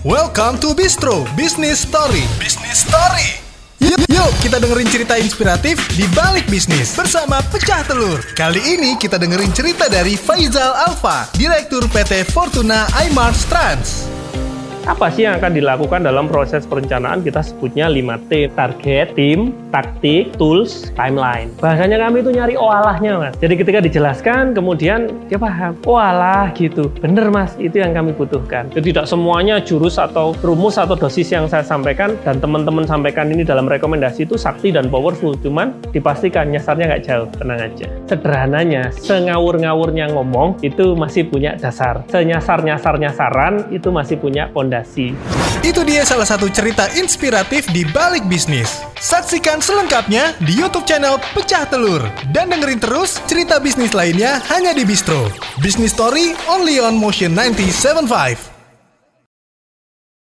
Welcome to Bistro Business Story. Business Story. Yuk, yuk kita dengerin cerita inspiratif di balik bisnis bersama Pecah Telur. Kali ini kita dengerin cerita dari Faizal Alfa, Direktur PT Fortuna iMart Trans. Apa sih yang akan dilakukan dalam proses perencanaan kita sebutnya 5T, target, tim, taktik, tools, timeline. Bahasanya kami itu nyari oalahnya mas. Jadi ketika dijelaskan kemudian dia paham, oalah gitu. Bener mas, itu yang kami butuhkan. Jadi tidak semuanya jurus atau rumus atau dosis yang saya sampaikan dan teman-teman sampaikan ini dalam rekomendasi itu sakti dan powerful. Cuman dipastikan nyasarnya nggak jauh, tenang aja. Sederhananya, sengawur-ngawurnya ngomong itu masih punya dasar. Senyasar-nyasarnya saran itu masih punya pondasi. Itu dia salah satu cerita inspiratif di balik bisnis. Saksikan selengkapnya di YouTube channel Pecah Telur dan dengerin terus cerita bisnis lainnya hanya di Bistro. Business Story only on Motion 975.